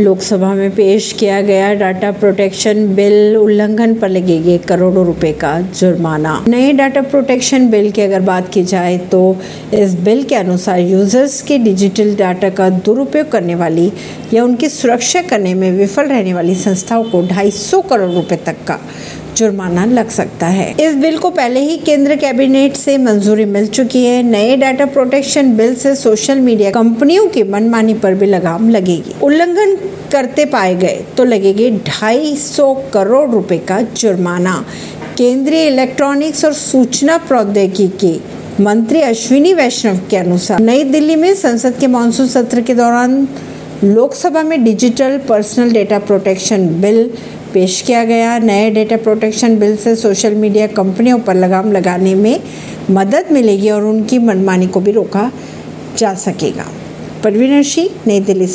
लोकसभा में पेश किया गया डाटा प्रोटेक्शन बिल उल्लंघन पर लगेगी करोड़ों रुपए का जुर्माना। नए डाटा प्रोटेक्शन बिल की अगर बात की जाए तो इस बिल के अनुसार यूज़र्स के डिजिटल डाटा का दुरुपयोग करने वाली या उनकी सुरक्षा करने में विफल रहने वाली संस्थाओं को 250 करोड़ रुपए तक का जुर्माना लग सकता है। इस बिल को पहले ही केंद्र कैबिनेट से मंजूरी मिल चुकी है। नए डाटा प्रोटेक्शन बिल से सोशल मीडिया कंपनियों की मनमानी पर भी लगाम लगेगी। उल्लंघन करते पाए गए तो लगेगी ढाई सौ करोड़ रुपए का जुर्माना। केंद्रीय इलेक्ट्रॉनिक्स और सूचना प्रौद्योगिकी मंत्री अश्विनी वैष्णव के अनुसार नई दिल्ली में संसद के मानसून सत्र के दौरान लोकसभा में digital personal data protection bill पेश किया गया। नए डेटा प्रोटेक्शन बिल से सोशल मीडिया कंपनियों पर लगाम लगाने में मदद मिलेगी और उनकी मनमानी को भी रोका जा सकेगा। परवीन सिंह नई दिल्ली